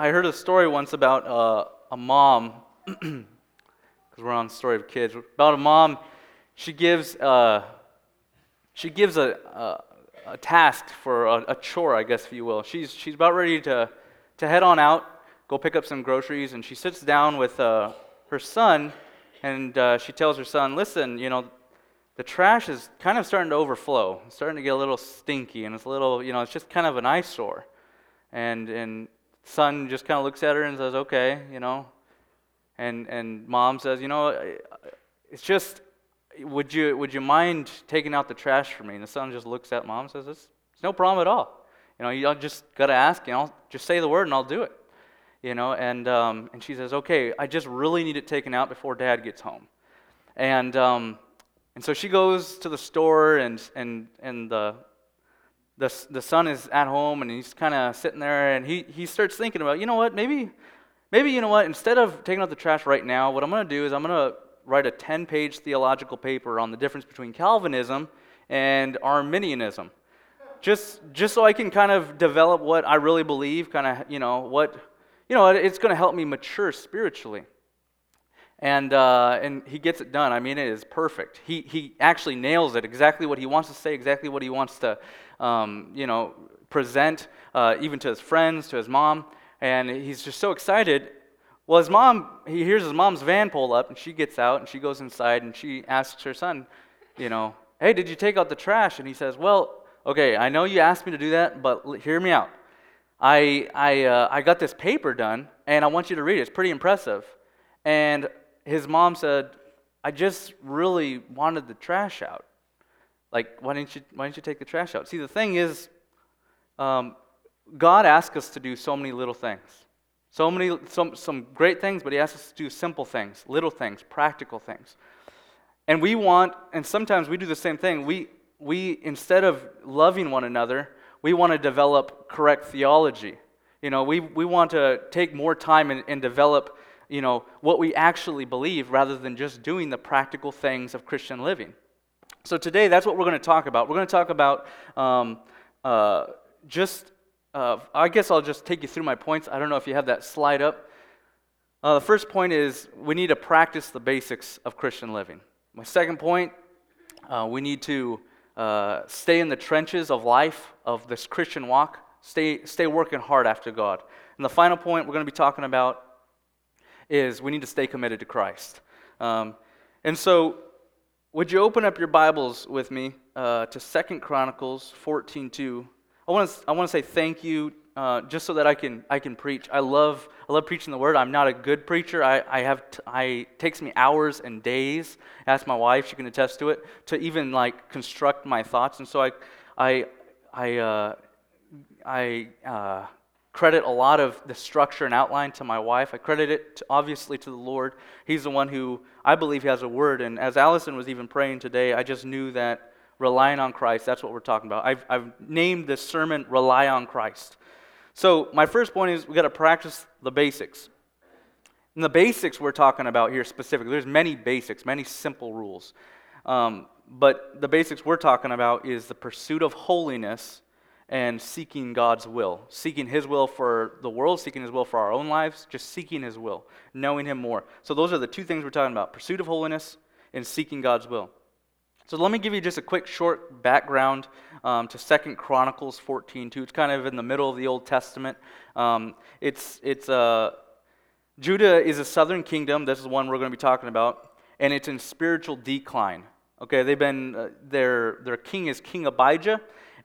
I heard a story once about uh, a mom, because we're on the story of kids, about a mom. She gives, uh, she gives a, a, a task for a, a, chore, I guess, if you will. She's, she's about ready to, to head on out, go pick up some groceries, and she sits down with uh, her son, and uh, she tells her son, Listen, you know, the trash is kind of starting to overflow. It's starting to get a little stinky, and it's a little, you know, it's just kind of an eyesore. And, and son just kind of looks at her and says, okay, you know. And, and mom says, you know, it's just, would you, would you mind taking out the trash for me? And the son just looks at mom and says, it's, it's no problem at all. You know, you just got to ask, you know, just say the word and I'll do it. You know, and, um, and she says, okay, I just really need it taken out before dad gets home. And, um, and so she goes to the store and, and, and the, the, the son is at home and he's kind of sitting there and he, he starts thinking about, you know what, maybe, maybe, you know what, instead of taking out the trash right now, what I'm going to do is I'm going to write a 10 page theological paper on the difference between Calvinism and Arminianism. Just, just so I can kind of develop what I really believe, kind of, you know, what, you know, it's going to help me mature spiritually. And, uh, and he gets it done. I mean, it is perfect. He, he actually nails it exactly what he wants to say, exactly what he wants to, um, you know, present, uh, even to his friends, to his mom. And he's just so excited. Well, his mom, he hears his mom's van pull up, and she gets out and she goes inside and she asks her son, you know, hey, did you take out the trash? And he says, well, okay, I know you asked me to do that, but hear me out. I, I, uh, I got this paper done, and I want you to read it. It's pretty impressive. And his mom said, I just really wanted the trash out. Like, why didn't you, why didn't you take the trash out? See, the thing is, um, God asks us to do so many little things. So many, some, some great things, but He asks us to do simple things, little things, practical things. And we want, and sometimes we do the same thing. We, we instead of loving one another, we want to develop correct theology. You know, we, we want to take more time and, and develop you know, what we actually believe rather than just doing the practical things of Christian living. So today, that's what we're going to talk about. We're going to talk about um, uh, just, uh, I guess I'll just take you through my points. I don't know if you have that slide up. Uh, the first point is we need to practice the basics of Christian living. My second point, uh, we need to uh, stay in the trenches of life, of this Christian walk, stay, stay working hard after God. And the final point we're going to be talking about is we need to stay committed to Christ. Um, and so, would you open up your Bibles with me uh, to Second Chronicles 14:2? I want to I want to say thank you uh, just so that I can I can preach. I love I love preaching the word. I'm not a good preacher. I I have t- I takes me hours and days. Ask my wife; she can attest to it. To even like construct my thoughts, and so I I I uh, I uh, credit a lot of the structure and outline to my wife. I credit it to, obviously to the Lord. He's the one who I believe has a word. And as Allison was even praying today, I just knew that relying on Christ, that's what we're talking about. I've, I've named this sermon Rely on Christ. So, my first point is we got to practice the basics. And the basics we're talking about here specifically, there's many basics, many simple rules. Um, but the basics we're talking about is the pursuit of holiness and seeking God's will, seeking His will for the world, seeking His will for our own lives, just seeking His will, knowing Him more. So, those are the two things we're talking about pursuit of holiness and seeking God's will. So, let me give you just a quick, short background um, to Second Chronicles 14 2. It's kind of in the middle of the Old Testament. Um, it's, it's, uh, Judah is a southern kingdom. This is one we're going to be talking about. And it's in spiritual decline. Okay, they've been, uh, their, their king is King Abijah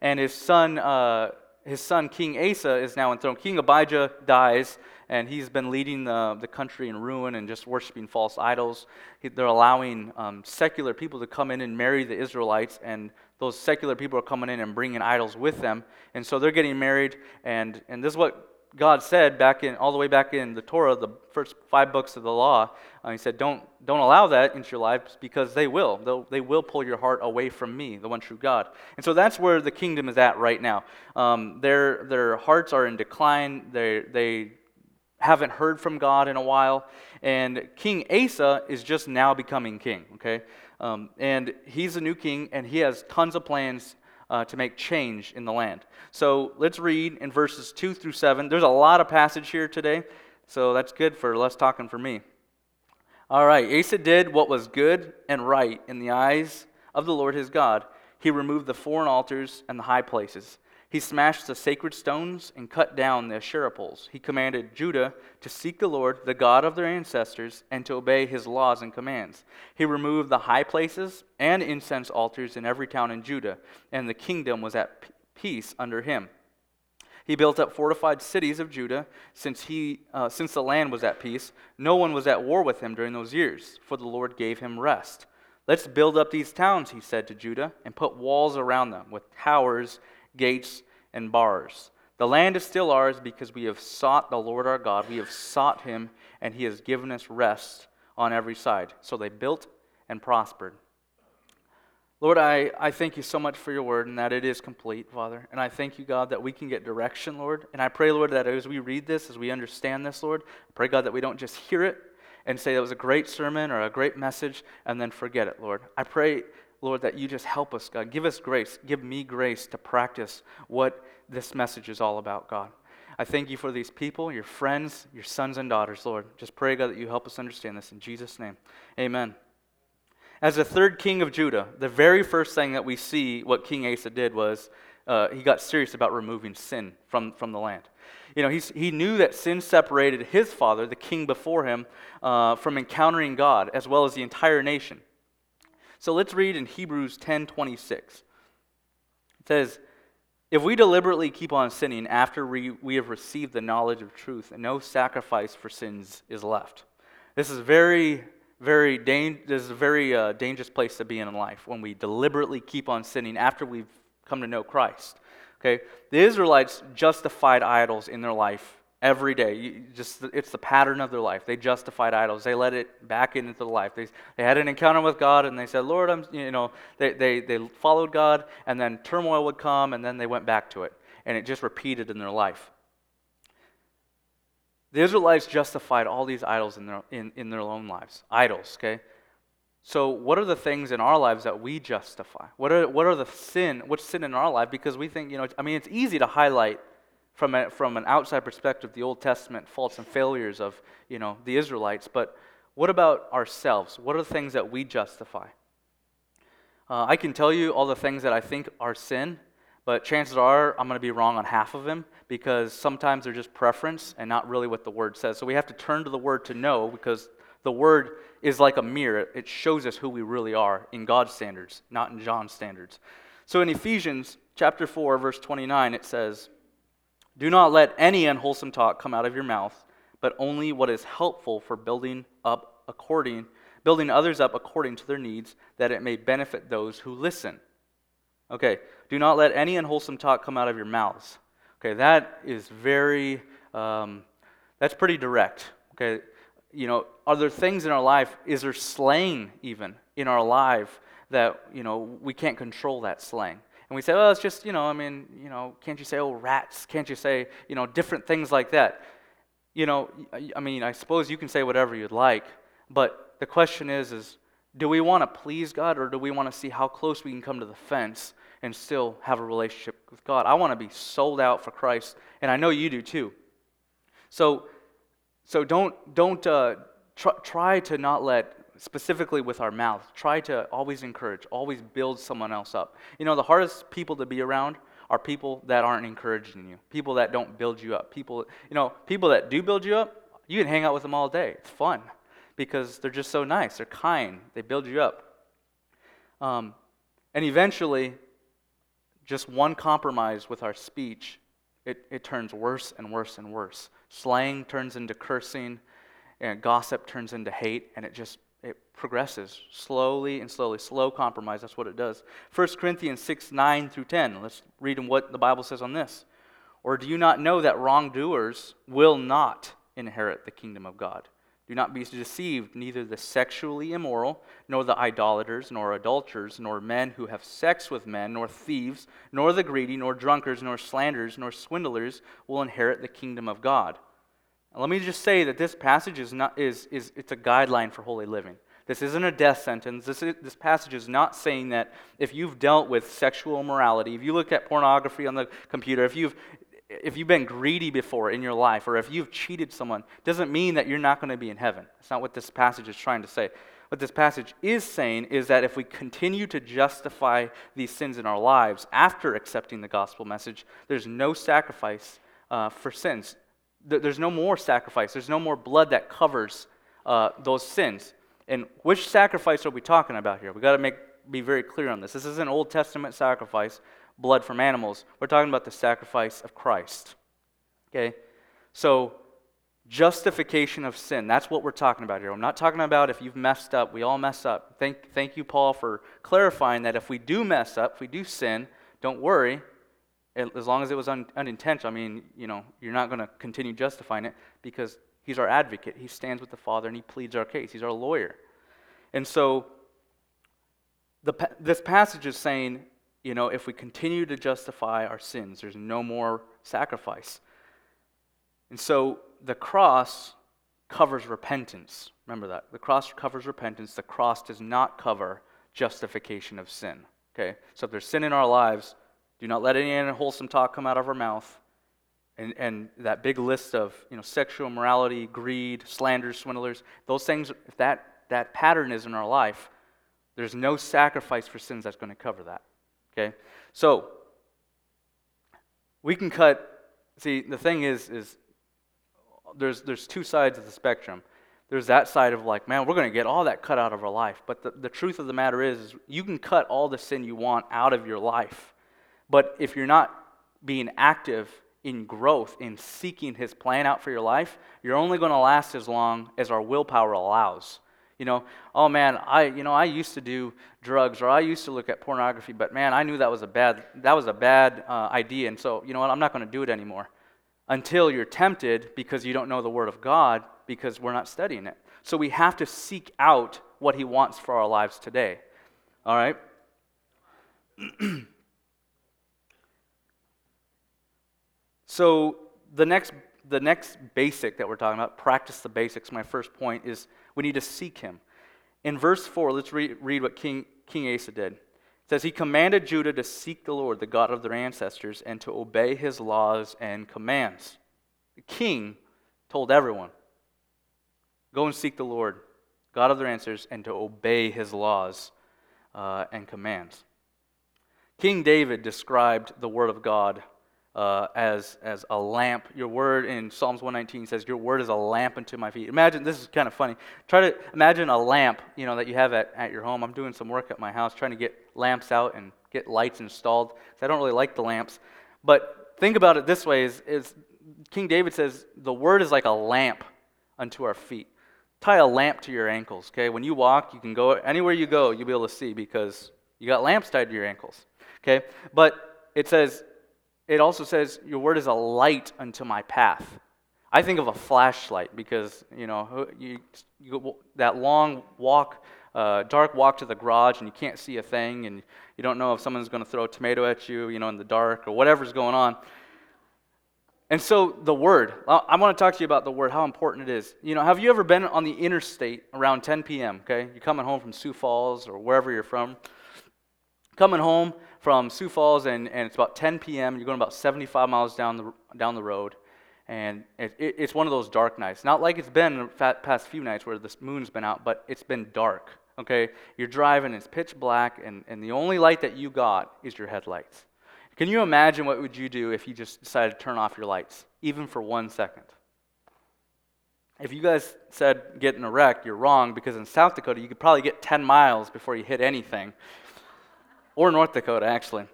and his son, uh, his son King Asa is now enthroned. King Abijah dies, and he's been leading the, the country in ruin and just worshiping false idols. He, they're allowing um, secular people to come in and marry the Israelites, and those secular people are coming in and bringing idols with them. And so they're getting married, and, and this is what God said back in all the way back in the Torah, the first five books of the law. Uh, he said, "Don't don't allow that into your lives because they will. They'll, they will pull your heart away from me, the one true God." And so that's where the kingdom is at right now. Um, their their hearts are in decline. They they haven't heard from God in a while, and King Asa is just now becoming king. Okay, um, and he's a new king, and he has tons of plans uh, to make change in the land. So let's read in verses 2 through 7. There's a lot of passage here today, so that's good for less talking for me. All right, Asa did what was good and right in the eyes of the Lord his God. He removed the foreign altars and the high places. He smashed the sacred stones and cut down the Asherah poles. He commanded Judah to seek the Lord, the God of their ancestors, and to obey his laws and commands. He removed the high places and incense altars in every town in Judah, and the kingdom was at peace under him. He built up fortified cities of Judah, since, he, uh, since the land was at peace. No one was at war with him during those years, for the Lord gave him rest. Let's build up these towns, he said to Judah, and put walls around them with towers gates, and bars. The land is still ours because we have sought the Lord our God. We have sought him, and he has given us rest on every side. So they built and prospered. Lord, I, I thank you so much for your word and that it is complete, Father. And I thank you, God, that we can get direction, Lord. And I pray, Lord, that as we read this, as we understand this, Lord, I pray, God, that we don't just hear it and say that was a great sermon or a great message and then forget it, Lord. I pray Lord, that you just help us, God. Give us grace. Give me grace to practice what this message is all about, God. I thank you for these people, your friends, your sons and daughters, Lord. Just pray, God, that you help us understand this in Jesus' name. Amen. As the third king of Judah, the very first thing that we see what King Asa did was uh, he got serious about removing sin from, from the land. You know, he's, he knew that sin separated his father, the king before him, uh, from encountering God, as well as the entire nation. So let's read in Hebrews 10:26. It says, "If we deliberately keep on sinning after we, we have received the knowledge of truth, and no sacrifice for sins is left." This is very very dang- this is a very uh, dangerous place to be in in life when we deliberately keep on sinning after we've come to know Christ. Okay, the Israelites justified idols in their life every day. You just it's the pattern of their life. They justified idols. They let it back into the life. They, they had an encounter with God and they said, Lord, I'm you know, they, they, they followed God and then turmoil would come and then they went back to it. And it just repeated in their life. The Israelites justified all these idols in their, in, in their own lives. Idols, okay? So, what are the things in our lives that we justify? What are, what are the sin, what's sin in our life? Because we think, you know, I mean, it's easy to highlight from, a, from an outside perspective, the Old Testament faults and failures of you know, the Israelites, but what about ourselves? What are the things that we justify? Uh, I can tell you all the things that I think are sin, but chances are I'm going to be wrong on half of them because sometimes they're just preference and not really what the Word says. So we have to turn to the Word to know because the Word is like a mirror. It shows us who we really are in God's standards, not in John's standards. So in Ephesians chapter 4, verse 29, it says, do not let any unwholesome talk come out of your mouth, but only what is helpful for building up according building others up according to their needs, that it may benefit those who listen. Okay, do not let any unwholesome talk come out of your mouths. Okay, that is very um, that's pretty direct. Okay, you know, are there things in our life? Is there slang even in our life that you know we can't control that slang? And we say, well, it's just, you know, I mean, you know, can't you say, oh, rats? Can't you say, you know, different things like that? You know, I mean, I suppose you can say whatever you'd like, but the question is, is do we want to please God or do we want to see how close we can come to the fence and still have a relationship with God? I want to be sold out for Christ, and I know you do too. So, so don't, don't uh, try, try to not let specifically with our mouth, try to always encourage, always build someone else up. You know, the hardest people to be around are people that aren't encouraging you, people that don't build you up. People, you know, people that do build you up, you can hang out with them all day. It's fun because they're just so nice, they're kind, they build you up. Um, and eventually, just one compromise with our speech, it, it turns worse and worse and worse. Slang turns into cursing, and gossip turns into hate, and it just it progresses slowly and slowly. Slow compromise, that's what it does. 1 Corinthians 6 9 through 10. Let's read what the Bible says on this. Or do you not know that wrongdoers will not inherit the kingdom of God? Do not be deceived, neither the sexually immoral, nor the idolaters, nor adulterers, nor men who have sex with men, nor thieves, nor the greedy, nor drunkards, nor slanderers, nor swindlers will inherit the kingdom of God. Let me just say that this passage is not is, is it's a guideline for holy living. This isn't a death sentence. This, is, this passage is not saying that if you've dealt with sexual immorality, if you look at pornography on the computer, if you've, if you've been greedy before in your life, or if you've cheated someone, doesn't mean that you're not going to be in heaven. That's not what this passage is trying to say. What this passage is saying is that if we continue to justify these sins in our lives after accepting the gospel message, there's no sacrifice uh, for sins. There's no more sacrifice. There's no more blood that covers uh, those sins. And which sacrifice are we talking about here? We've got to make, be very clear on this. This is an Old Testament sacrifice, blood from animals. We're talking about the sacrifice of Christ. Okay? So, justification of sin. That's what we're talking about here. I'm not talking about if you've messed up. We all mess up. Thank, thank you, Paul, for clarifying that if we do mess up, if we do sin, don't worry as long as it was un, unintentional, I mean, you know, you're not going to continue justifying it because he's our advocate. He stands with the Father and he pleads our case. He's our lawyer. And so the, this passage is saying, you know, if we continue to justify our sins, there's no more sacrifice. And so the cross covers repentance. Remember that. The cross covers repentance. The cross does not cover justification of sin. Okay? So if there's sin in our lives, do not let any unwholesome talk come out of our mouth. And, and that big list of you know, sexual immorality, greed, slanders, swindlers, those things, if that, that pattern is in our life, there's no sacrifice for sins that's going to cover that. Okay? So, we can cut, see, the thing is, is there's, there's two sides of the spectrum. There's that side of like, man, we're going to get all that cut out of our life. But the, the truth of the matter is, is, you can cut all the sin you want out of your life. But if you're not being active in growth, in seeking His plan out for your life, you're only going to last as long as our willpower allows. You know, oh man, I you know I used to do drugs or I used to look at pornography, but man, I knew that was a bad that was a bad uh, idea, and so you know what, I'm not going to do it anymore. Until you're tempted because you don't know the Word of God because we're not studying it. So we have to seek out what He wants for our lives today. All right. So the next, the next basic that we're talking about, practice the basics, my first point is we need to seek him. In verse 4, let's read, read what King, King Asa did. It says, He commanded Judah to seek the Lord, the God of their ancestors, and to obey his laws and commands. The king told everyone, Go and seek the Lord, God of their ancestors, and to obey his laws uh, and commands. King David described the word of God uh, as, as a lamp. Your word in Psalms 119 says, Your word is a lamp unto my feet. Imagine, this is kind of funny. Try to imagine a lamp, you know, that you have at, at your home. I'm doing some work at my house trying to get lamps out and get lights installed. I don't really like the lamps. But think about it this way is, is King David says, The word is like a lamp unto our feet. Tie a lamp to your ankles, okay? When you walk, you can go anywhere you go, you'll be able to see because you got lamps tied to your ankles, okay? But it says, it also says, Your word is a light unto my path. I think of a flashlight because, you know, you, you that long walk, uh, dark walk to the garage and you can't see a thing and you don't know if someone's going to throw a tomato at you, you know, in the dark or whatever's going on. And so the word, I want to talk to you about the word, how important it is. You know, have you ever been on the interstate around 10 p.m., okay? You're coming home from Sioux Falls or wherever you're from. Coming home, from Sioux Falls, and, and it's about 10 p.m. You're going about 75 miles down the, down the road. And it, it, it's one of those dark nights. Not like it's been the past few nights where the moon's been out, but it's been dark. Okay? You're driving, it's pitch black, and, and the only light that you got is your headlights. Can you imagine what would you do if you just decided to turn off your lights, even for one second? If you guys said get in a wreck, you're wrong because in South Dakota you could probably get 10 miles before you hit anything or North Dakota, actually.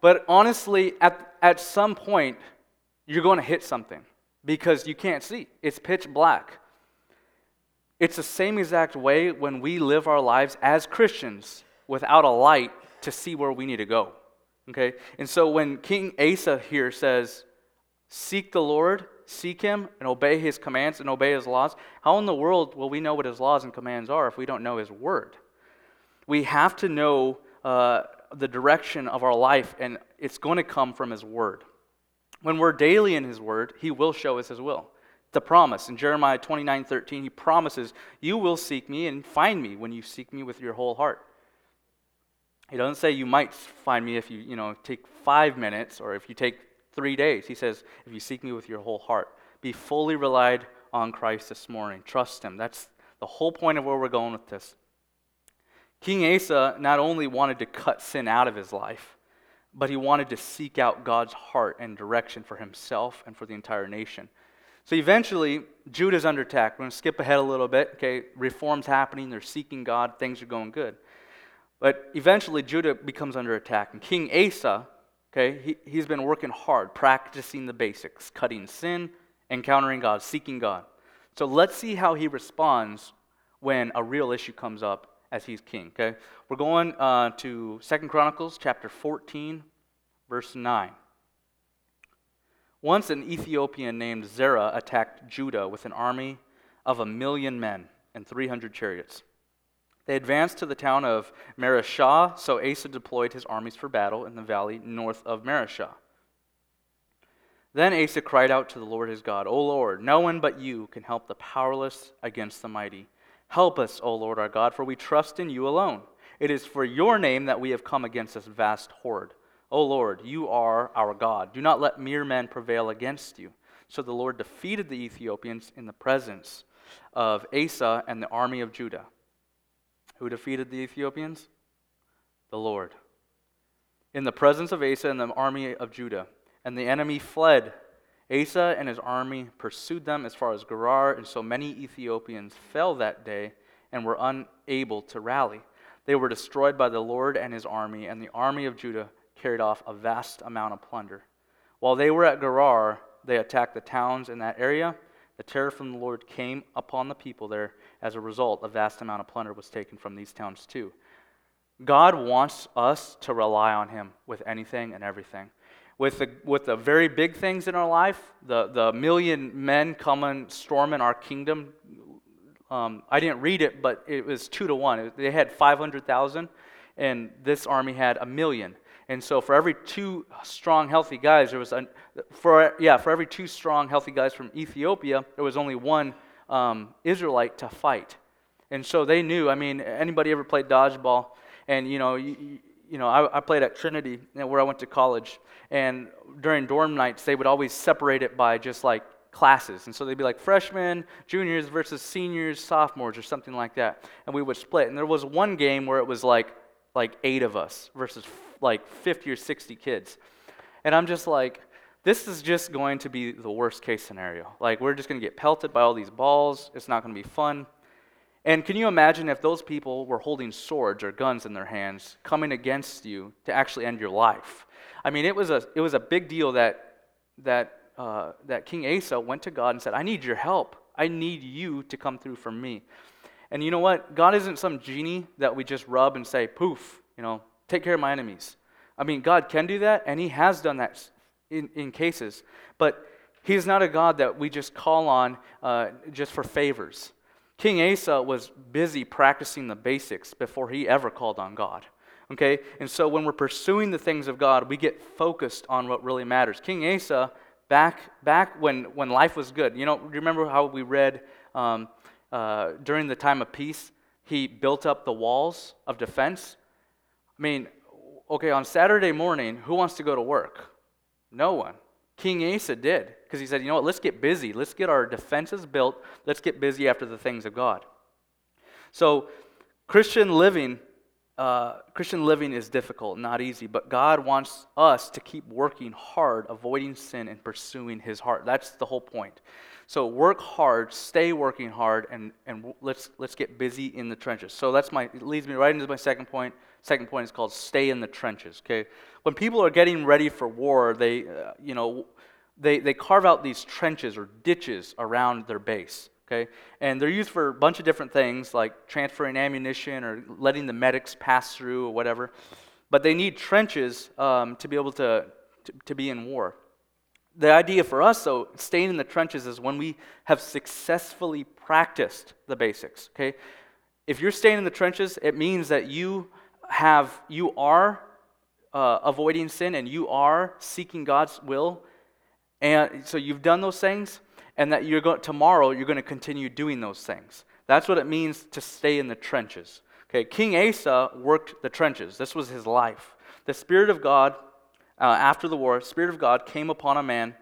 But honestly, at, at some point, you're going to hit something because you can't see. It's pitch black. It's the same exact way when we live our lives as Christians without a light to see where we need to go. Okay? And so when King Asa here says, Seek the Lord, seek him, and obey his commands and obey his laws, how in the world will we know what his laws and commands are if we don't know his word? We have to know uh, the direction of our life, and it's going to come from His Word. When we're daily in His Word, He will show us His will. A promise. In Jeremiah 29 13, he promises, You will seek me and find me when you seek me with your whole heart. He doesn't say you might find me if you, you know, take five minutes or if you take three days. He says, if you seek me with your whole heart. Be fully relied on Christ this morning. Trust him. That's the whole point of where we're going with this. King Asa not only wanted to cut sin out of his life, but he wanted to seek out God's heart and direction for himself and for the entire nation. So eventually, Judah's under attack. We're going to skip ahead a little bit. Okay, reform's happening. They're seeking God. Things are going good. But eventually, Judah becomes under attack. And King Asa, okay, he, he's been working hard, practicing the basics, cutting sin, encountering God, seeking God. So let's see how he responds when a real issue comes up as he's king. Okay, we're going uh, to Second Chronicles chapter 14, verse 9. Once an Ethiopian named Zerah attacked Judah with an army of a million men and 300 chariots. They advanced to the town of Mareshah, so Asa deployed his armies for battle in the valley north of Mareshah. Then Asa cried out to the Lord his God, O Lord, no one but you can help the powerless against the mighty. Help us, O Lord our God, for we trust in you alone. It is for your name that we have come against this vast horde. O Lord, you are our God. Do not let mere men prevail against you. So the Lord defeated the Ethiopians in the presence of Asa and the army of Judah. Who defeated the Ethiopians? The Lord. In the presence of Asa and the army of Judah. And the enemy fled. Asa and his army pursued them as far as Gerar, and so many Ethiopians fell that day and were unable to rally. They were destroyed by the Lord and his army, and the army of Judah carried off a vast amount of plunder. While they were at Gerar, they attacked the towns in that area. The terror from the Lord came upon the people there. As a result, a vast amount of plunder was taken from these towns too. God wants us to rely on Him with anything and everything with the, with the very big things in our life, the, the million men coming storming our kingdom. Um, I didn't read it, but it was two to one. They had 500,000, and this army had a million. And so for every two strong, healthy guys, there was a, for yeah, for every two strong, healthy guys from Ethiopia, there was only one um, Israelite to fight. And so they knew. I mean, anybody ever played dodgeball? And you know, you, you know, I, I played at Trinity, where I went to college, and during dorm nights, they would always separate it by just like classes. And so they'd be like freshmen, juniors versus seniors, sophomores, or something like that. And we would split. And there was one game where it was like like eight of us versus like 50 or 60 kids. And I'm just like, this is just going to be the worst case scenario. Like, we're just going to get pelted by all these balls. It's not going to be fun. And can you imagine if those people were holding swords or guns in their hands coming against you to actually end your life? I mean, it was a, it was a big deal that, that, uh, that King Asa went to God and said, I need your help. I need you to come through for me. And you know what? God isn't some genie that we just rub and say, poof, you know, take care of my enemies. I mean, God can do that, and He has done that in, in cases. But He's not a God that we just call on uh, just for favors. King Asa was busy practicing the basics before he ever called on God. Okay? And so when we're pursuing the things of God, we get focused on what really matters. King Asa, back, back when, when life was good, you know, remember how we read um, uh, during the time of peace, he built up the walls of defense? I mean, okay, on Saturday morning, who wants to go to work? No one. King Asa did because he said, you know what, let's get busy. Let's get our defenses built. Let's get busy after the things of God. So, Christian living, uh, Christian living is difficult, not easy, but God wants us to keep working hard, avoiding sin and pursuing His heart. That's the whole point. So work hard, stay working hard, and, and let's let's get busy in the trenches. So that's my it leads me right into my second point. Second point is called stay in the trenches. Okay, when people are getting ready for war, they uh, you know they, they carve out these trenches or ditches around their base. Okay? And they're used for a bunch of different things like transferring ammunition or letting the medics pass through or whatever. But they need trenches um, to be able to, to, to be in war. The idea for us, though, staying in the trenches is when we have successfully practiced the basics. Okay? If you're staying in the trenches, it means that you have you are uh, avoiding sin and you are seeking God's will and so you've done those things, and that you're going, tomorrow you're going to continue doing those things. That's what it means to stay in the trenches. Okay, King Asa worked the trenches. This was his life. The Spirit of God, uh, after the war, Spirit of God came upon a man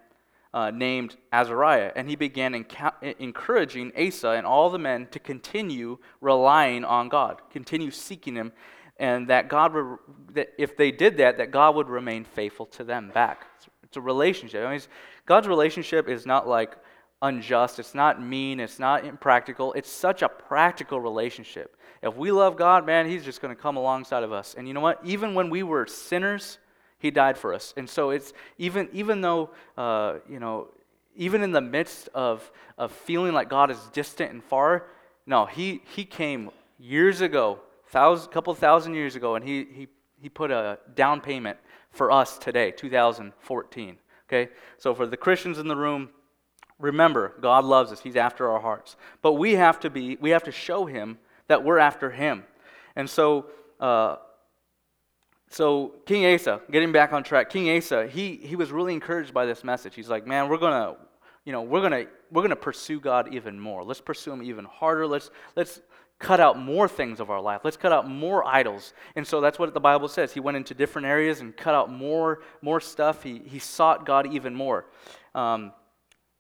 uh, named Azariah, and he began enca- encouraging Asa and all the men to continue relying on God, continue seeking Him, and that God would, that if they did that, that God would remain faithful to them back. It's, it's a relationship. I mean, God's relationship is not like unjust, it's not mean, it's not impractical. It's such a practical relationship. If we love God, man, He's just going to come alongside of us. And you know what? Even when we were sinners, He died for us. And so it's even even though uh, you know, even in the midst of of feeling like God is distant and far, no, He He came years ago, thousand, couple thousand years ago, and He He He put a down payment for us today, 2014. Okay, so for the Christians in the room, Remember, God loves us. He's after our hearts. But we have to be, we have to show him that we're after him. And so, uh, so King Asa, getting back on track, King Asa, he, he was really encouraged by this message. He's like, man, we're gonna, you know, we're gonna, we're gonna pursue God even more. Let's pursue him even harder. Let's, let's cut out more things of our life. Let's cut out more idols. And so that's what the Bible says. He went into different areas and cut out more, more stuff. He, he sought God even more. Um,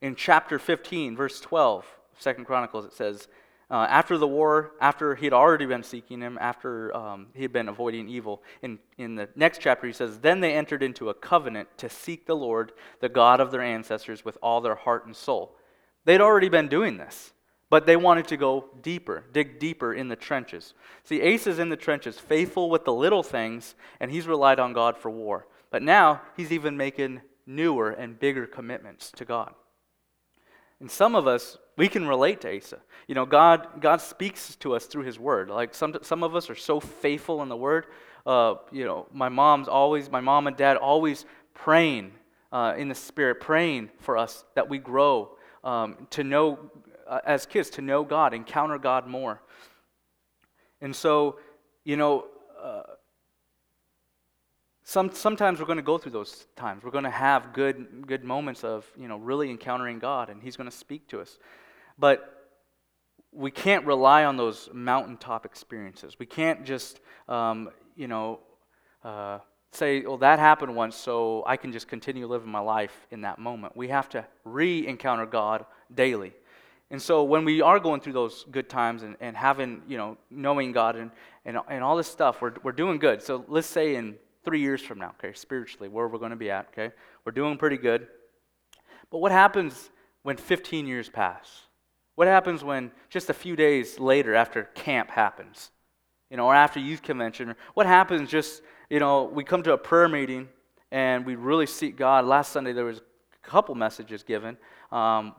in chapter 15, verse 12, Second Chronicles, it says, uh, after the war, after he had already been seeking him, after um, he had been avoiding evil, in, in the next chapter he says, Then they entered into a covenant to seek the Lord, the God of their ancestors, with all their heart and soul. They'd already been doing this, but they wanted to go deeper, dig deeper in the trenches. See, Asa is in the trenches, faithful with the little things, and he's relied on God for war. But now he's even making newer and bigger commitments to God. And some of us, we can relate to Asa. You know, God, God speaks to us through His Word. Like some, some of us are so faithful in the Word. Uh, you know, my mom's always, my mom and dad always praying uh, in the Spirit, praying for us that we grow um, to know, uh, as kids, to know God, encounter God more. And so, you know, uh, some, sometimes we're going to go through those times. We're going to have good, good moments of, you know, really encountering God, and He's going to speak to us. But we can't rely on those mountaintop experiences. We can't just, um, you know, uh, say, well, that happened once, so I can just continue living my life in that moment. We have to re encounter God daily. And so when we are going through those good times and, and having, you know, knowing God and, and, and all this stuff, we're, we're doing good. So let's say in three years from now, okay, spiritually, where we're going to be at, okay? We're doing pretty good. But what happens when 15 years pass? What happens when just a few days later after camp happens? You know, or after youth convention? What happens just, you know, we come to a prayer meeting and we really seek God. Last Sunday there was a couple messages given. Um,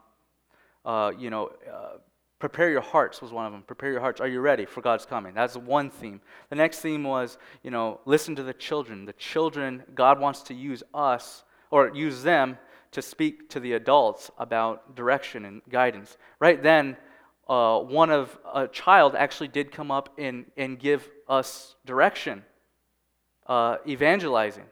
uh, you know, uh, Prepare your hearts was one of them. Prepare your hearts. Are you ready for God's coming? That's one theme. The next theme was, you know, listen to the children. The children, God wants to use us or use them to speak to the adults about direction and guidance. Right then, uh, one of a child actually did come up and, and give us direction, uh, evangelizing.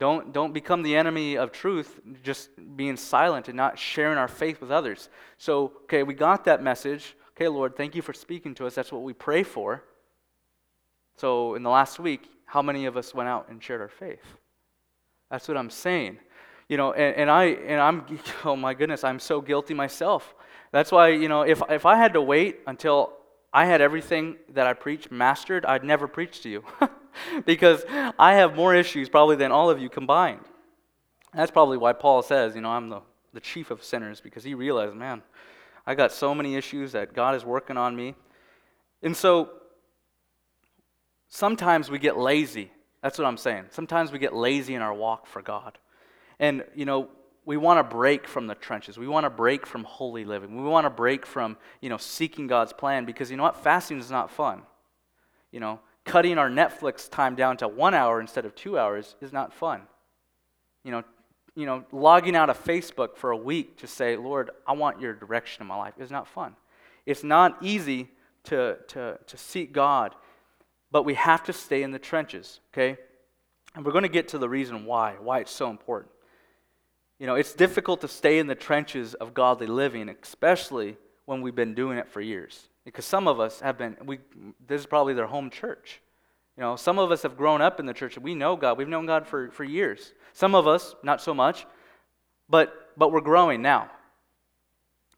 Don't, don't become the enemy of truth, just being silent and not sharing our faith with others. So, okay, we got that message. Okay, Lord, thank you for speaking to us. That's what we pray for. So, in the last week, how many of us went out and shared our faith? That's what I'm saying. You know, and, and I and I'm oh my goodness, I'm so guilty myself. That's why, you know, if if I had to wait until I had everything that I preach mastered, I'd never preach to you. because I have more issues probably than all of you combined. That's probably why Paul says, you know, I'm the, the chief of sinners, because he realized, man, I got so many issues that God is working on me. And so sometimes we get lazy. That's what I'm saying. Sometimes we get lazy in our walk for God. And, you know, we want to break from the trenches. We want to break from holy living. We want to break from, you know, seeking God's plan because you know what? Fasting is not fun. You know, cutting our Netflix time down to one hour instead of two hours is not fun. You know, you know, logging out of Facebook for a week to say, Lord, I want your direction in my life is not fun. It's not easy to, to, to seek God, but we have to stay in the trenches, okay? And we're going to get to the reason why, why it's so important. You know, it's difficult to stay in the trenches of godly living, especially when we've been doing it for years. Because some of us have been, we, this is probably their home church. You know, some of us have grown up in the church we know God. We've known God for, for years. Some of us, not so much, but, but we're growing now.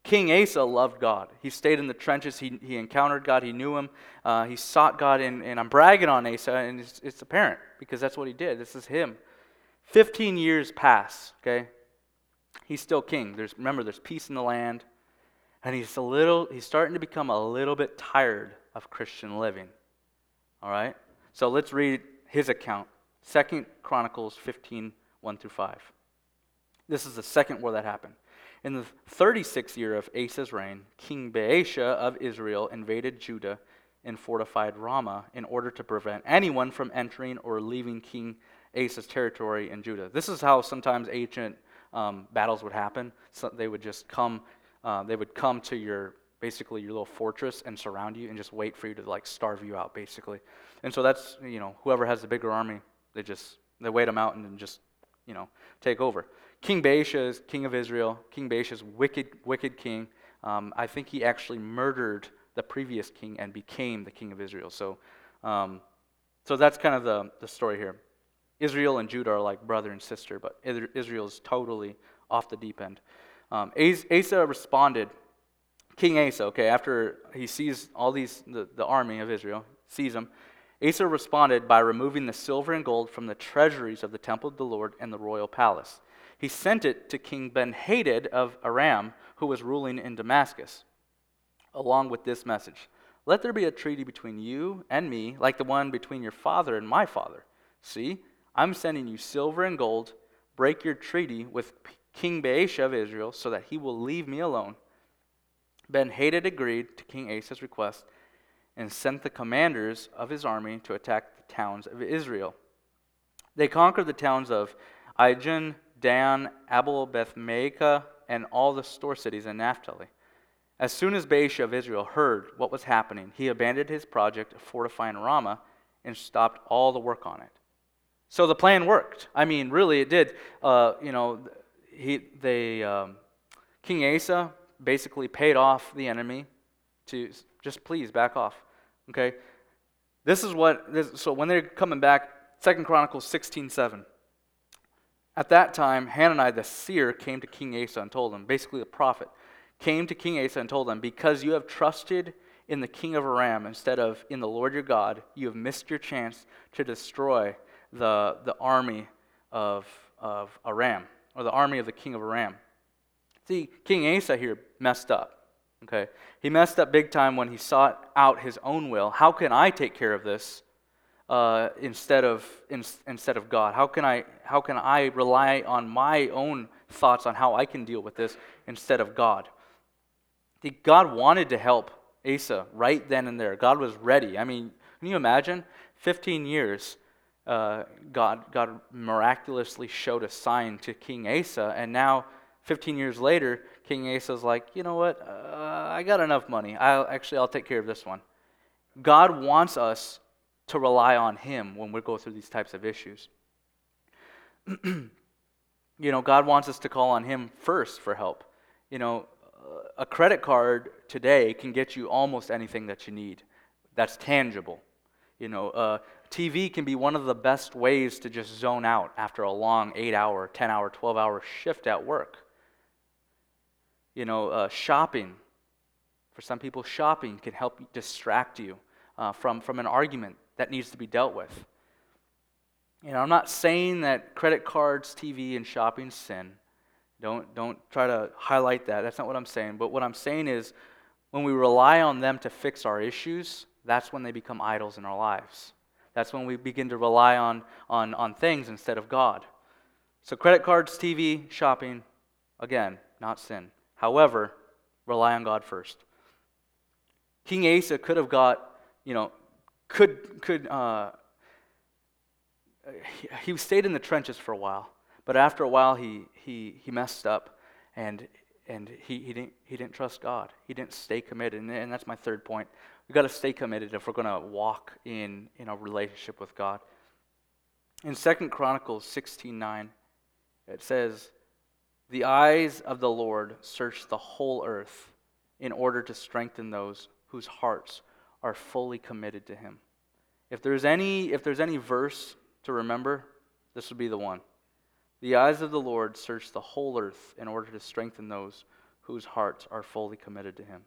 King Asa loved God. He stayed in the trenches. He, he encountered God. He knew him. Uh, he sought God. And, and I'm bragging on Asa, and it's, it's apparent because that's what he did. This is him. 15 years pass, okay? He's still king. There's, remember, there's peace in the land. And he's a little, he's starting to become a little bit tired of Christian living. All right? So let's read his account. Second Chronicles 15, 1 through 5. This is the second war that happened. In the 36th year of Asa's reign, King Baasha of Israel invaded Judah and fortified Ramah in order to prevent anyone from entering or leaving King Asa's territory in Judah. This is how sometimes ancient um, battles would happen. So they would just come, uh, they would come to your basically your little fortress and surround you and just wait for you to like starve you out, basically. And so that's you know whoever has the bigger army, they just they wait them out and then just you know take over. King Baasha is king of Israel. King Baasha is wicked, wicked king. Um, I think he actually murdered the previous king and became the king of Israel. So, um, so that's kind of the, the story here. Israel and Judah are like brother and sister, but Israel is totally off the deep end. Um, Asa responded, King Asa, okay, after he sees all these, the, the army of Israel, sees them, Asa responded by removing the silver and gold from the treasuries of the temple of the Lord and the royal palace he sent it to King Ben-Hadad of Aram, who was ruling in Damascus, along with this message Let there be a treaty between you and me, like the one between your father and my father. See, I'm sending you silver and gold. Break your treaty with King Baasha of Israel, so that he will leave me alone. Ben-Hadad agreed to King Asa's request and sent the commanders of his army to attack the towns of Israel. They conquered the towns of Ijon, Dan, Abel Beth-maachah, and all the store cities in Naphtali. As soon as Baasha of Israel heard what was happening, he abandoned his project of fortifying Ramah and stopped all the work on it. So the plan worked. I mean, really, it did. Uh, you know, he, they, um, King Asa basically paid off the enemy to just please back off. Okay, this is what. This, so when they're coming back, Second Chronicles sixteen seven. At that time, Hanani the seer came to King Asa and told him, basically the prophet, came to King Asa and told him, Because you have trusted in the king of Aram instead of in the Lord your God, you have missed your chance to destroy the, the army of, of Aram, or the army of the king of Aram. See, King Asa here messed up. Okay? He messed up big time when he sought out his own will. How can I take care of this? uh, instead, of, in, instead of God? How can, I, how can I rely on my own thoughts on how I can deal with this instead of God? See, God wanted to help Asa right then and there. God was ready. I mean, can you imagine? 15 years, uh, God, God miraculously showed a sign to King Asa, and now 15 years later, King Asa's like, you know what? Uh, I got enough money. I'll actually I'll take care of this one. God wants us to rely on Him when we go through these types of issues. you know, God wants us to call on Him first for help. You know, a credit card today can get you almost anything that you need that's tangible. You know, uh, TV can be one of the best ways to just zone out after a long 8 hour, 10 hour, 12 hour shift at work. You know, uh, shopping. For some people, shopping can help distract you uh, from, from an argument that needs to be dealt with. You know, I'm not saying that credit cards, TV, and shopping sin. Don't, don't try to highlight that. That's not what I'm saying. But what I'm saying is when we rely on them to fix our issues, that's when they become idols in our lives. That's when we begin to rely on, on, on things instead of God. So, credit cards, TV, shopping, again, not sin. However, rely on God first. King Asa could have got, you know, could, could uh, he, stayed in the trenches for a while, but after a while he, he, he messed up and, and he, he, didn't, he didn't trust God. He didn't stay committed. And, and that's my third point. We've got to stay committed if we're going to walk in, in a relationship with God. In Second Chronicles 16.9, it says, The eyes of the Lord search the whole earth in order to strengthen those whose hearts are fully committed to him. If there's any if there's any verse to remember, this would be the one. The eyes of the Lord search the whole earth in order to strengthen those whose hearts are fully committed to him.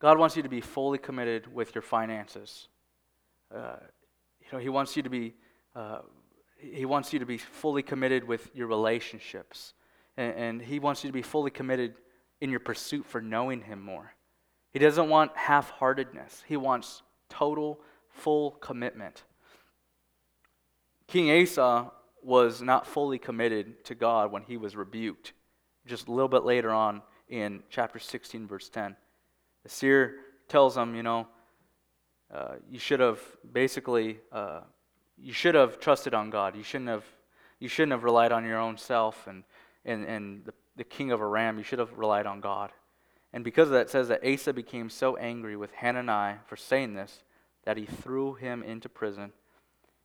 God wants you to be fully committed with your finances. Uh, you know, He wants you to be uh, He wants you to be fully committed with your relationships, and, and He wants you to be fully committed in your pursuit for knowing Him more. He doesn't want half-heartedness. He wants total, full commitment. King Asa was not fully committed to God when he was rebuked. Just a little bit later on in chapter 16, verse 10. The seer tells him, you know, uh, you should have basically, uh, you should have trusted on God. You shouldn't have, you shouldn't have relied on your own self and, and, and the, the king of Aram. You should have relied on God. And because of that, says that Asa became so angry with Hanani for saying this that he threw him into prison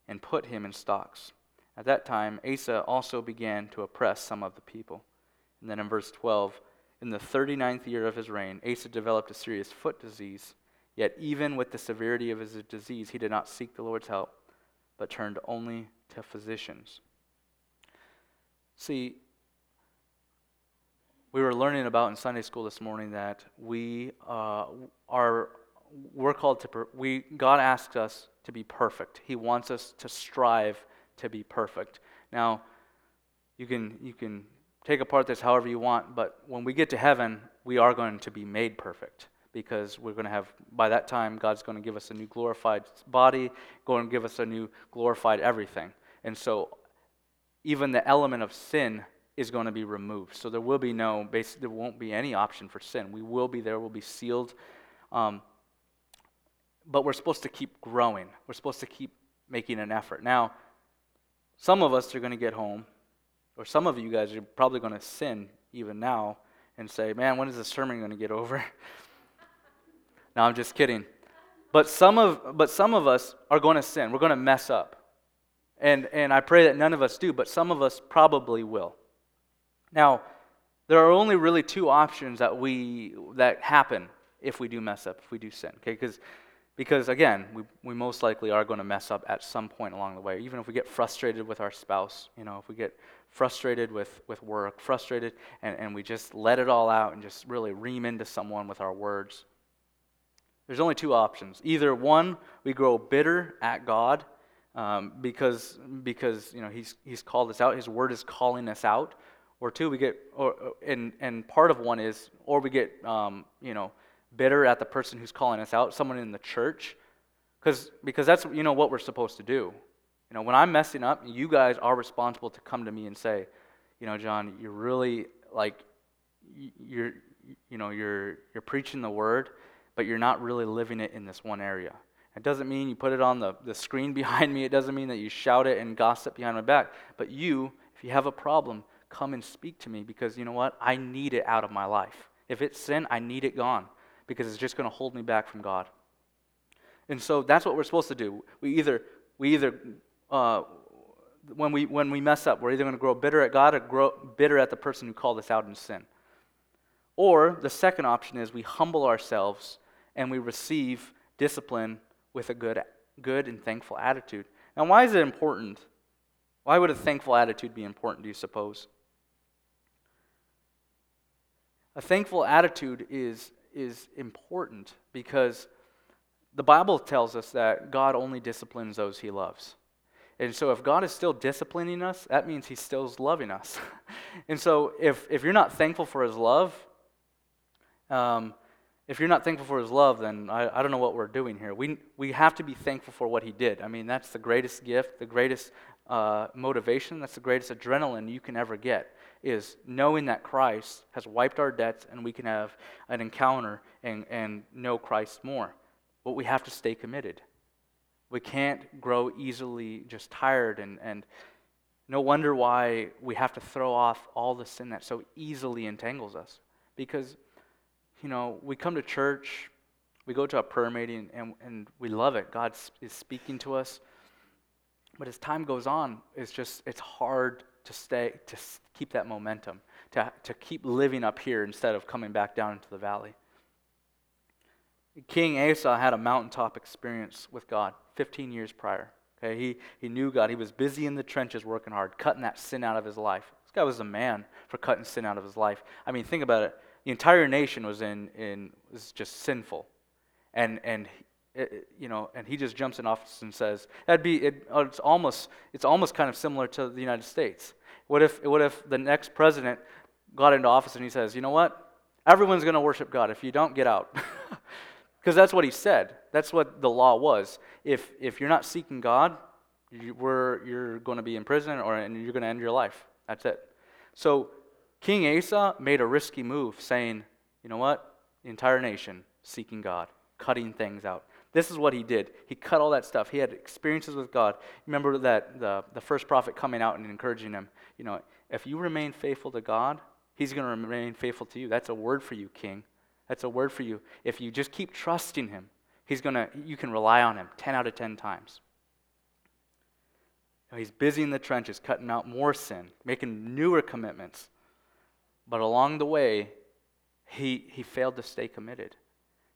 and put him in stocks. At that time, Asa also began to oppress some of the people. And then in verse 12, in the 39th year of his reign, Asa developed a serious foot disease. Yet, even with the severity of his disease, he did not seek the Lord's help, but turned only to physicians. See, we were learning about in Sunday school this morning that we uh, are we're called to we God asks us to be perfect. He wants us to strive to be perfect. Now, you can you can take apart this however you want, but when we get to heaven, we are going to be made perfect because we're going to have, by that time, God's going to give us a new glorified body, going to give us a new glorified everything. And so, even the element of sin is going to be removed. So there will be no, there won't be any option for sin. We will be there, we'll be sealed. Um, but we're supposed to keep growing. We're supposed to keep making an effort. Now, some of us are going to get home or some of you guys are probably going to sin even now and say, man, when is the sermon going to get over? no, I'm just kidding. But some of, but some of us are going to sin. We're going to mess up. And, and I pray that none of us do, but some of us probably will. Now, there are only really two options that we that happen if we do mess up, if we do sin. Okay, because because again, we, we most likely are going to mess up at some point along the way. Even if we get frustrated with our spouse, you know, if we get frustrated with, with work, frustrated, and, and we just let it all out and just really ream into someone with our words. There's only two options. Either one, we grow bitter at God um, because, because you know, he's, he's called us out, His word is calling us out. Or two, we get, or, and, and part of one is, or we get, um, you know, bitter at the person who's calling us out, someone in the church, because because that's you know what we're supposed to do. You know, when I'm messing up, you guys are responsible to come to me and say, you know, John, you're really like, you're, you know, you're, you're preaching the word, but you're not really living it in this one area. It doesn't mean you put it on the, the screen behind me. It doesn't mean that you shout it and gossip behind my back. But you, if you have a problem, come and speak to me because you know what? I need it out of my life. If it's sin, I need it gone because it's just going to hold me back from God. And so that's what we're supposed to do. We either, we either uh, when, we, when we mess up, we're either going to grow bitter at God or grow bitter at the person who called us out in sin. Or the second option is we humble ourselves and we receive discipline with a good, good and thankful attitude. Now, why is it important? Why would a thankful attitude be important, do you suppose? A thankful attitude is, is important because the Bible tells us that God only disciplines those he loves. And so if God is still disciplining us, that means he's still loving us. and so if, if you're not thankful for his love, um, if you're not thankful for his love, then I, I don't know what we're doing here. We, we have to be thankful for what he did. I mean, that's the greatest gift, the greatest uh, motivation, that's the greatest adrenaline you can ever get, is knowing that Christ has wiped our debts and we can have an encounter and, and know Christ more. But we have to stay committed. We can't grow easily just tired and, and no wonder why we have to throw off all the sin that so easily entangles us. Because, you know, we come to church, we go to a prayer meeting, and, and we love it. God is speaking to us. But as time goes on, it's just, it's hard to stay, to keep that momentum, to, to keep living up here instead of coming back down into the valley. King Asa had a mountaintop experience with God 15 years prior. Okay, he, he knew God. He was busy in the trenches working hard, cutting that sin out of his life. This guy was a man for cutting sin out of his life. I mean, think about it. The entire nation was in, in was just sinful. And, and it, you know, and he just jumps in office and says, that'd be, it, oh, it's, almost, it's almost kind of similar to the United States. What if, what if the next president got into office and he says, you know what? Everyone's going to worship God. If you don't, get out. Because that's what he said. That's what the law was. If, if you're not seeking God, you, are you're going to be in prison or and you're going to end your life. That's it. So King Asa made a risky move, saying, you know what? The entire nation seeking God, cutting things out. This is what he did. He cut all that stuff. He had experiences with God. Remember that the, the first prophet coming out and encouraging him, you know, if you remain faithful to God, he's going to remain faithful to you. That's a word for you, king. That's a word for you. If you just keep trusting him, he's gonna, you can rely on him 10 out of 10 times. he's busy in the trenches, cutting out more sin, making newer commitments. But along the way, he, he failed to stay committed.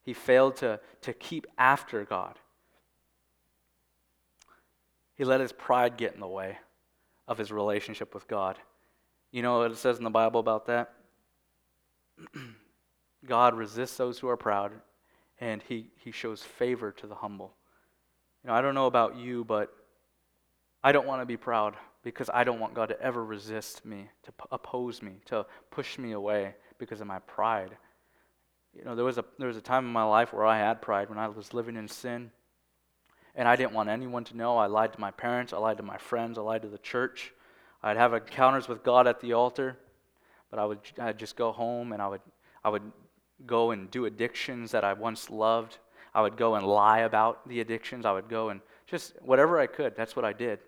He failed to, to keep after God. He let his pride get in the way of his relationship with God. You know what it says in the Bible about that? God resists those who are proud, and he, he shows favor to the humble. You know, I don't know about you, but I don't want to be proud because I don't want God to ever resist me, to p- oppose me, to push me away because of my pride. You know, there was, a, there was a time in my life where I had pride when I was living in sin, and I didn't want anyone to know. I lied to my parents, I lied to my friends, I lied to the church. I'd have encounters with God at the altar, but I would I'd just go home and I would, I would go and do addictions that I once loved. I would go and lie about the addictions. I would go and just whatever I could, that's what I did.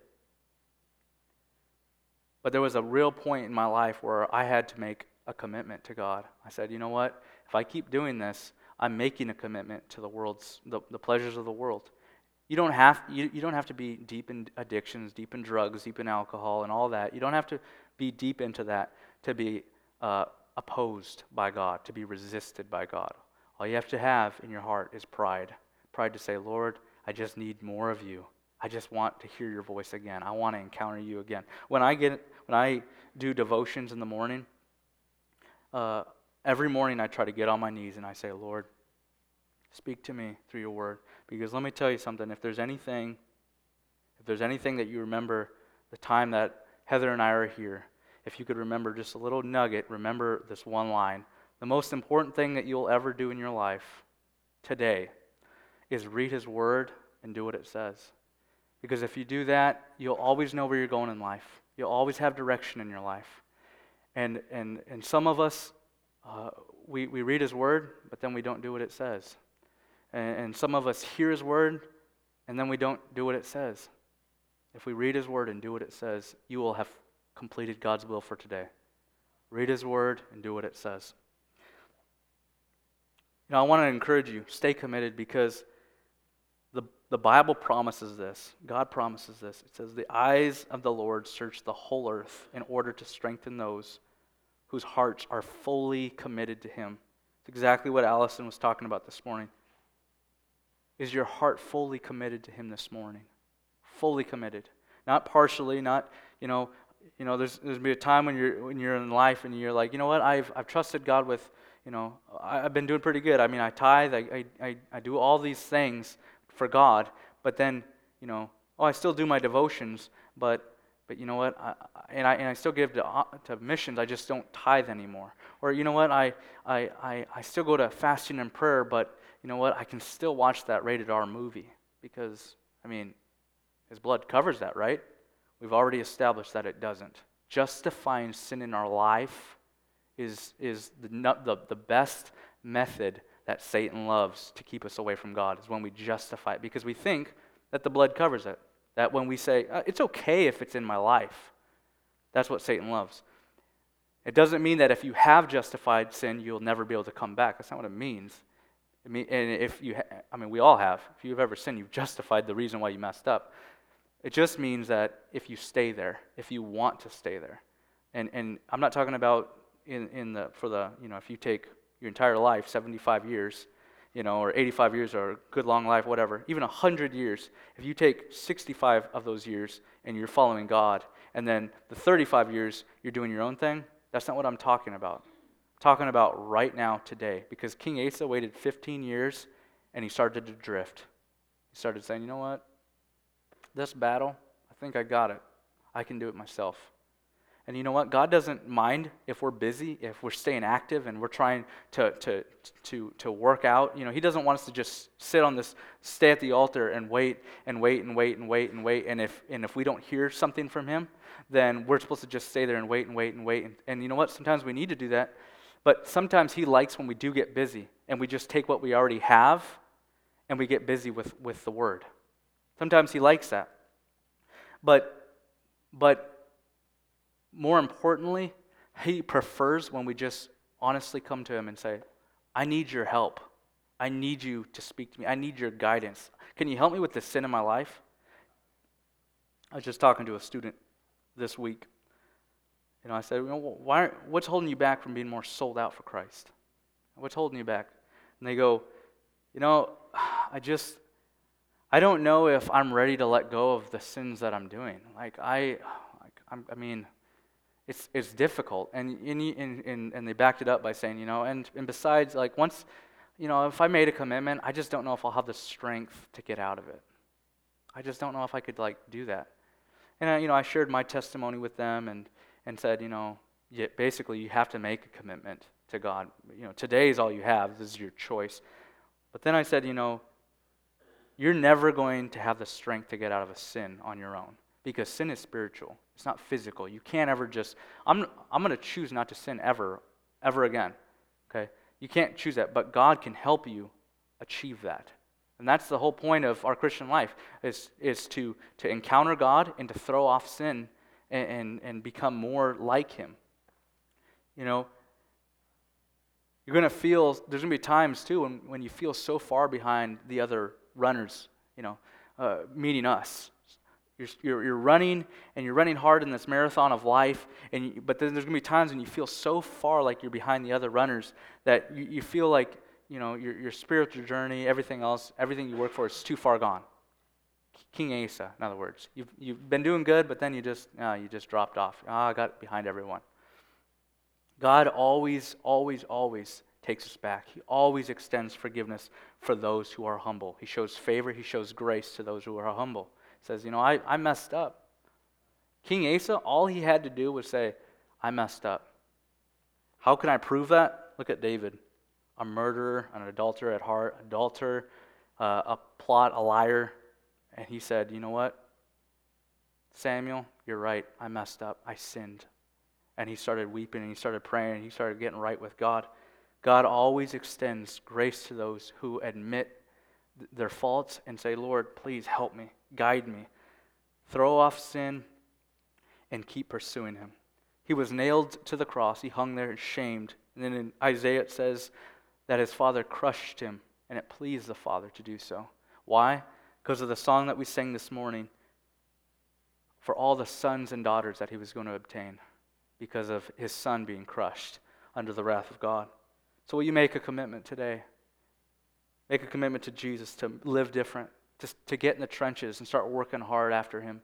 But there was a real point in my life where I had to make a commitment to God. I said, you know what? If I keep doing this, I'm making a commitment to the world's the, the pleasures of the world. You don't have you, you don't have to be deep in addictions, deep in drugs, deep in alcohol, and all that. You don't have to be deep into that to be uh, opposed by God, to be resisted by God. All you have to have in your heart is pride. Pride to say, Lord, I just need more of you. I just want to hear your voice again. I want to encounter you again. When I get when I do devotions in the morning, uh, every morning I try to get on my knees and I say, Lord, speak to me through your word. Because let me tell you something. If there's anything, if there's anything that you remember, the time that Heather and I are here, if you could remember just a little nugget, remember this one line. The most important thing that you'll ever do in your life today is read His Word and do what it says. Because if you do that, you'll always know where you're going in life. You'll always have direction in your life. And, and, and some of us, uh, we, we read His Word, but then we don't do what it says. And, and some of us hear His Word, and then we don't do what it says. If we read His Word and do what it says, you will have completed God's will for today. Read His Word and do what it says. You know, I want to encourage you, stay committed because the, the Bible promises this. God promises this. It says, The eyes of the Lord search the whole earth in order to strengthen those whose hearts are fully committed to Him. It's exactly what Allison was talking about this morning. Is your heart fully committed to Him this morning? Fully committed. Not partially, not, you know, you know, there's there's be a time when you're when you're in life and you're like, you know what, I've I've trusted God with, you know, I, have been doing pretty good. I mean, I tithe, I, I I do all these things for God, but then, you know, oh, I still do my devotions, but but you know what, I, and I and I still give to to missions. I just don't tithe anymore. Or you know what, I I I, I still go to fasting and prayer, but you know what, I can still watch that rated R movie because I mean, His blood covers that, right? We've already established that it doesn't. Justifying sin in our life is, is the, the, the best method that Satan loves to keep us away from God, is when we justify it because we think that the blood covers it. That when we say, uh, it's okay if it's in my life, that's what Satan loves. It doesn't mean that if you have justified sin, you'll never be able to come back. That's not what it means. Mean, and if you, ha- I mean, we all have. If you've ever sinned, you've justified the reason why you messed up. It just means that if you stay there, if you want to stay there. And, and I'm not talking about in, in the, for the, you know, if you take your entire life, 75 years, you know, or 85 years or a good long life, whatever, even 100 years, if you take 65 of those years and you're following God, and then the 35 years you're doing your own thing, that's not what I'm talking about. I'm talking about right now, today, because King Asa waited 15 years and he started to drift. He started saying, you know what? This battle, I think I got it. I can do it myself. And you know what? God doesn't mind if we're busy, if we're staying active and we're trying to, to, to, to work out. You know, He doesn't want us to just sit on this, stay at the altar and wait and wait and wait and wait and wait. And if, and if we don't hear something from Him, then we're supposed to just stay there and wait and wait and wait. And, and you know what? Sometimes we need to do that. But sometimes He likes when we do get busy and we just take what we already have and we get busy with, with the Word. Sometimes He likes that. But, but more importantly, He prefers when we just honestly come to Him and say, I need your help. I need you to speak to me. I need your guidance. Can you help me with the sin in my life? I was just talking to a student this week. You know, I said, why, what's holding you back from being more sold out for Christ? What's holding you back? And they go, you know, I just, I don't know if I'm ready to let go of the sins that I'm doing. Like, I, I mean, it's, it's difficult. And, and, and, and they backed it up by saying, you know, and, and besides, like, once, you know, if I made a commitment, I just don't know if I'll have the strength to get out of it. I just don't know if I could, like, do that. And, I, you know, I shared my testimony with them and, and said, you know, basically, you have to make a commitment to God. You know, today is all you have. This is your choice. But then I said, you know, you're never going to have the strength to get out of a sin on your own because sin is spiritual. It's not physical. You can't ever just, I'm, I'm going to choose not to sin ever, ever again. Okay? You can't choose that, but God can help you achieve that. And that's the whole point of our Christian life is, is to, to encounter God and to throw off sin and, and, and become more like Him. You know, you're going to feel, there's going to be times too when, when you feel so far behind the other runners, you know, uh, meeting us. You're, you're, you're, running and you're running hard in this marathon of life, and you, but then there's going to be times when you feel so far like you're behind the other runners that you, you feel like you know your, your spiritual journey, everything else, everything you work for is too far gone. King Asa, in other words, you've, you've been doing good, but then you just uh, you just dropped off. Ah, I got behind everyone. God always, always, always takes us back. He always extends forgiveness for those who are humble. He shows favor, he shows grace to those who are humble. He says, You know, I, I messed up. King Asa, all he had to do was say, I messed up. How can I prove that? Look at David a murderer, an adulterer at heart, adulterer, uh, a plot, a liar. And he said, You know what? Samuel, you're right. I messed up. I sinned. And he started weeping and he started praying and he started getting right with God. God always extends grace to those who admit their faults and say, Lord, please help me, guide me. Throw off sin and keep pursuing him. He was nailed to the cross. He hung there shamed. And then in Isaiah it says that his father crushed him, and it pleased the father to do so. Why? Because of the song that we sang this morning for all the sons and daughters that he was going to obtain because of his son being crushed under the wrath of God. So, will you make a commitment today? Make a commitment to Jesus to live different, to, to get in the trenches and start working hard after him.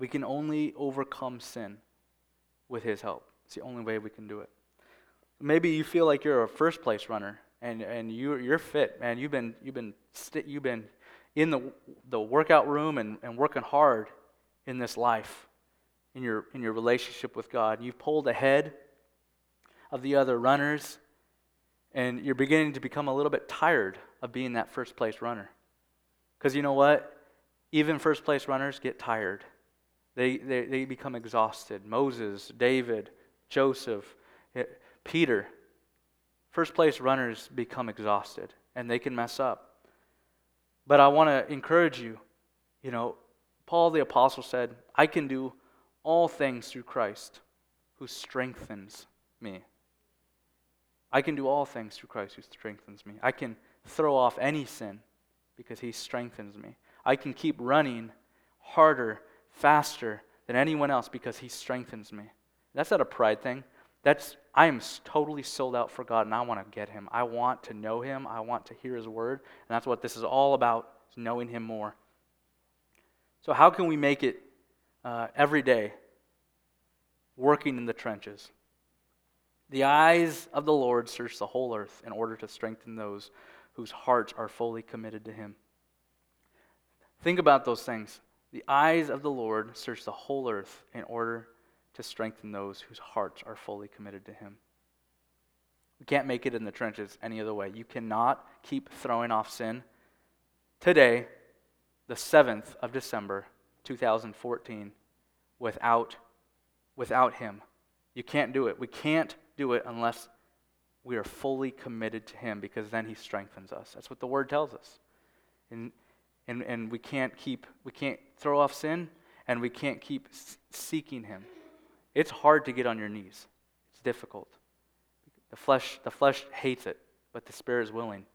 We can only overcome sin with his help. It's the only way we can do it. Maybe you feel like you're a first place runner and, and you, you're fit, man. You've been, you've been, you've been in the, the workout room and, and working hard in this life, in your, in your relationship with God. You've pulled ahead of the other runners, and you're beginning to become a little bit tired of being that first place runner. Because you know what? Even first place runners get tired. They, they, they become exhausted. Moses, David, Joseph, eh, Peter. First place runners become exhausted and they can mess up. But I want to encourage you. You know, Paul the Apostle said, I can do all things through Christ who strengthens me. I can do all things through Christ who strengthens me. I can throw off any sin because he strengthens me. I can keep running harder, faster than anyone else because he strengthens me. That's not a pride thing. That's I am totally sold out for God and I want to get him. I want to know him. I want to hear his word. And that's what this is all about, is knowing him more. So how can we make it uh, every day working in the trenches? The eyes of the Lord search the whole earth in order to strengthen those whose hearts are fully committed to him. Think about those things. The eyes of the Lord search the whole earth in order to strengthen those whose hearts are fully committed to Him. We can't make it in the trenches any other way. You cannot keep throwing off sin. Today, the 7th of December, 2014, without, without Him. You can't do it. We can't do it unless we are fully committed to Him because then He strengthens us. That's what the Word tells us. And, and, and we can't keep, we can't throw off sin and we can't keep seeking Him. It's hard to get on your knees. It's difficult. The flesh, the flesh hates it, but the spirit is willing.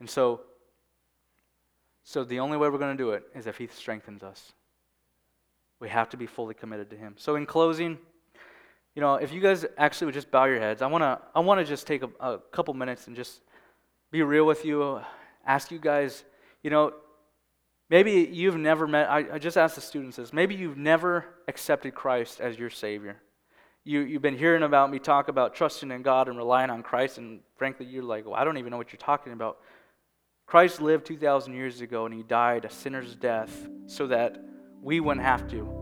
And so, so the only way we're going to do it is if he strengthens us. We have to be fully committed to him. So in closing, you know, if you guys actually would just bow your heads, I want to I want to just take a, a couple minutes and just be real with you, ask you guys, you know, Maybe you've never met, I, I just asked the students this, maybe you've never accepted Christ as your Savior. You, you've been hearing about me talk about trusting in God and relying on Christ, and frankly, you're like, well, I don't even know what you're talking about. Christ lived 2,000 years ago, and he died a sinner's death so that we wouldn't have to.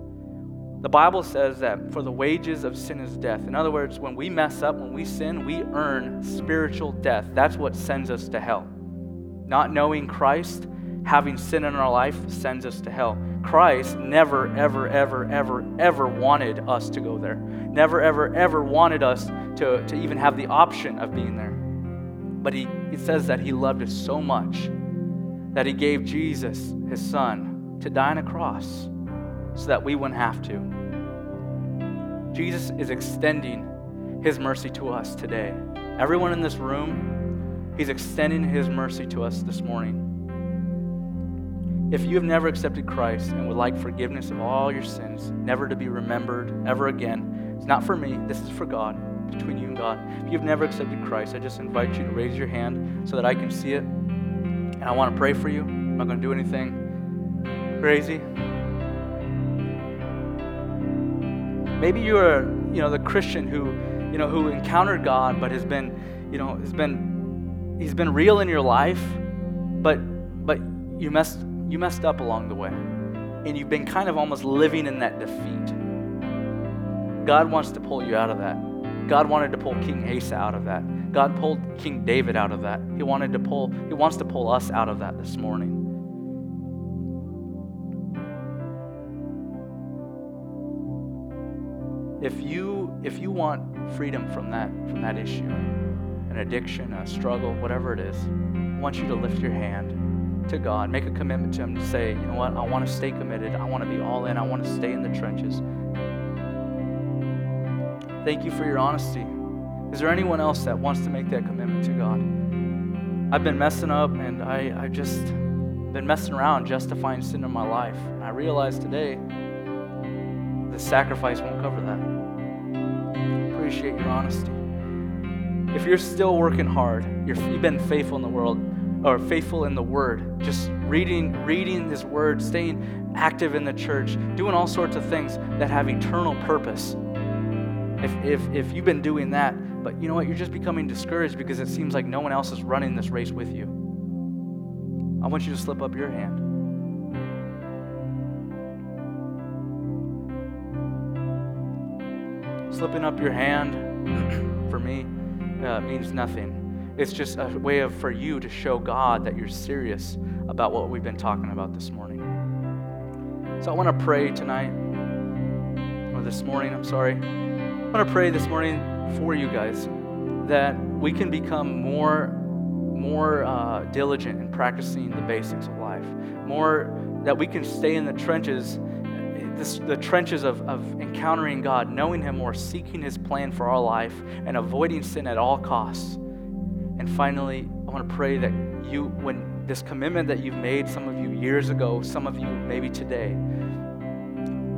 The Bible says that for the wages of sin is death. In other words, when we mess up, when we sin, we earn spiritual death. That's what sends us to hell. Not knowing Christ having sin in our life sends us to hell. Christ never, ever, ever, ever, ever wanted us to go there. Never, ever, ever wanted us to, to even have the option of being there. But he, he says that he loved us so much that he gave Jesus, his son, to die on a cross so that we wouldn't have to. Jesus is extending his mercy to us today. Everyone in this room, he's extending his mercy to us this morning. If you have never accepted Christ and would like forgiveness of all your sins, never to be remembered ever again, it's not for me, this is for God, between you and God. If you've never accepted Christ, I just invite you to raise your hand so that I can see it. And I want to pray for you. I'm not going to do anything crazy. Maybe you're, you know, the Christian who, you know, who encountered God but has been, you know, has been he's been real in your life, but but you messed you messed up along the way. And you've been kind of almost living in that defeat. God wants to pull you out of that. God wanted to pull King Asa out of that. God pulled King David out of that. He wanted to pull, he wants to pull us out of that this morning. If you if you want freedom from that from that issue, an addiction, a struggle, whatever it is, I want you to lift your hand to God, make a commitment to Him to say, you know what, I want to stay committed. I want to be all in. I want to stay in the trenches. Thank you for your honesty. Is there anyone else that wants to make that commitment to God? I've been messing up and I, I just been messing around justifying sin in my life. And I realized today the sacrifice won't cover that. Appreciate your honesty. If you're still working hard, you have been faithful in the world, or faithful in the word just reading reading his word staying active in the church doing all sorts of things that have eternal purpose. If if if you've been doing that but you know what? You're just becoming discouraged because it seems like no one else is running this race with you. I want you to slip up your hand slipping up your hand for me uh, means nothing it's just a way of for you to show God that you're serious about what we've been talking about this morning. So I want to pray tonight, or this morning, I'm sorry. I want to pray this morning for you guys that we can become more more uh, diligent in practicing the basics of life, more that we can stay in the trenches, this, the trenches of, of encountering God, knowing Him more, seeking His plan for our life, and avoiding sin at all costs. And finally, I want to pray that you, when this commitment that you've made, some of you years ago, some of you maybe today,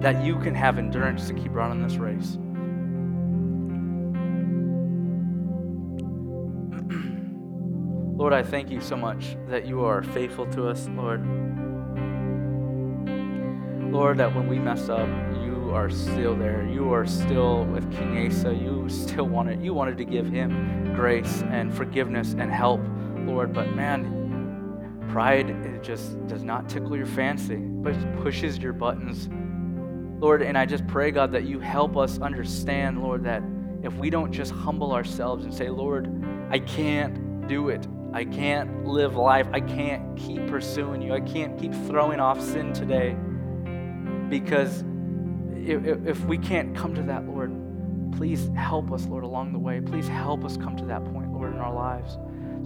that you can have endurance to keep running this race. Lord, I thank you so much that you are faithful to us, Lord. Lord, that when we mess up, you are still there. You are still with King Asa. You still wanted you wanted to give him grace and forgiveness and help, Lord. But man, pride it just does not tickle your fancy, but pushes your buttons. Lord, and I just pray, God, that you help us understand, Lord, that if we don't just humble ourselves and say, Lord, I can't do it. I can't live life. I can't keep pursuing you. I can't keep throwing off sin today. Because if, we can't come to that, Lord, please help us, Lord, along the way. Please help us come to that point, Lord, in our lives.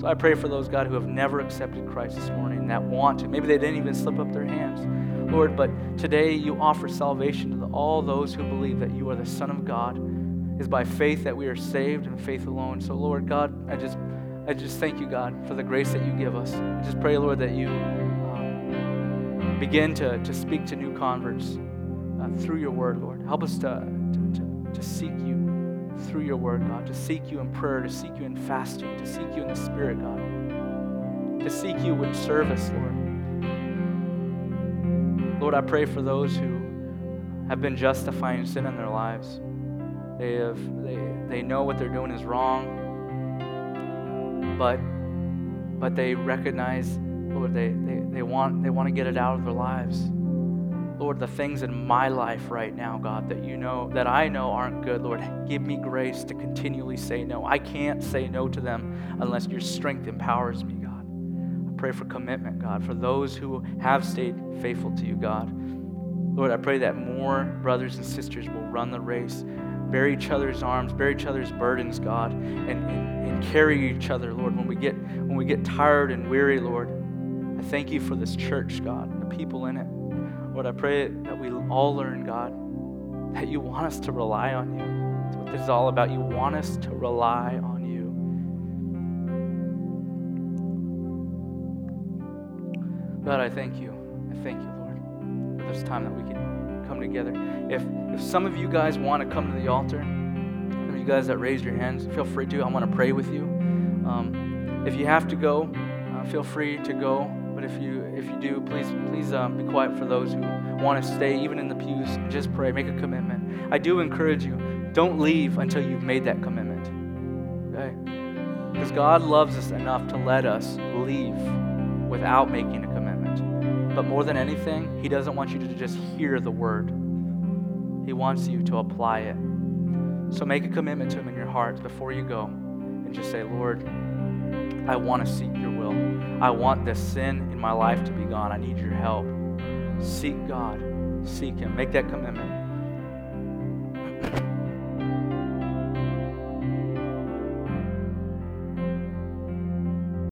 So I pray for those, God, who have never accepted Christ this morning, that want to. Maybe they didn't even slip up their hands. Lord, but today you offer salvation to all those who believe that you are the Son of God. It is by faith that we are saved and faith alone. So, Lord God, I just I just thank you, God, for the grace that you give us. I just pray, Lord, that you begin to, to speak to new converts uh, through your word, Lord. Help us to, to, to, to seek you through your word, God, to seek you in prayer, to seek you in fasting, to seek you in the Spirit, God, to seek you in service, Lord. Lord, I pray for those who have been justifying sin in their lives. They, have, they, they know what they're doing is wrong but but they recognize, Lord, they, they, they want they want to get it out of their lives. Lord, the things in my life right now, God, that you know, that I know aren't good, Lord, give me grace to continually say no. I can't say no to them unless your strength empowers me, God. I pray for commitment, God, for those who have stayed faithful to you, God. Lord, I pray that more brothers and sisters will run the race bear each other's arms, bear each other's burdens, God, and, and, and carry each other, Lord, when we get when we get tired and weary, Lord. I thank you for this church, God, and the people in it. Lord, I pray that we all learn, God, that you want us to rely on you. That's what this is all about. You want us to rely on you. God, I thank you. I thank you, Lord, for this time that we can come together. If if some of you guys want to come to the altar, you guys that raised your hands, feel free to. I want to pray with you. Um, if you have to go, uh, feel free to go. But if you if you do, please please um, be quiet for those who want to stay, even in the pews. Just pray, make a commitment. I do encourage you. Don't leave until you've made that commitment. Okay? Because God loves us enough to let us leave without making a commitment. But more than anything, He doesn't want you to just hear the word. He wants you to apply it. So make a commitment to Him in your heart before you go and just say, Lord, I want to seek your will. I want this sin in my life to be gone. I need your help. Seek God, seek Him. Make that commitment.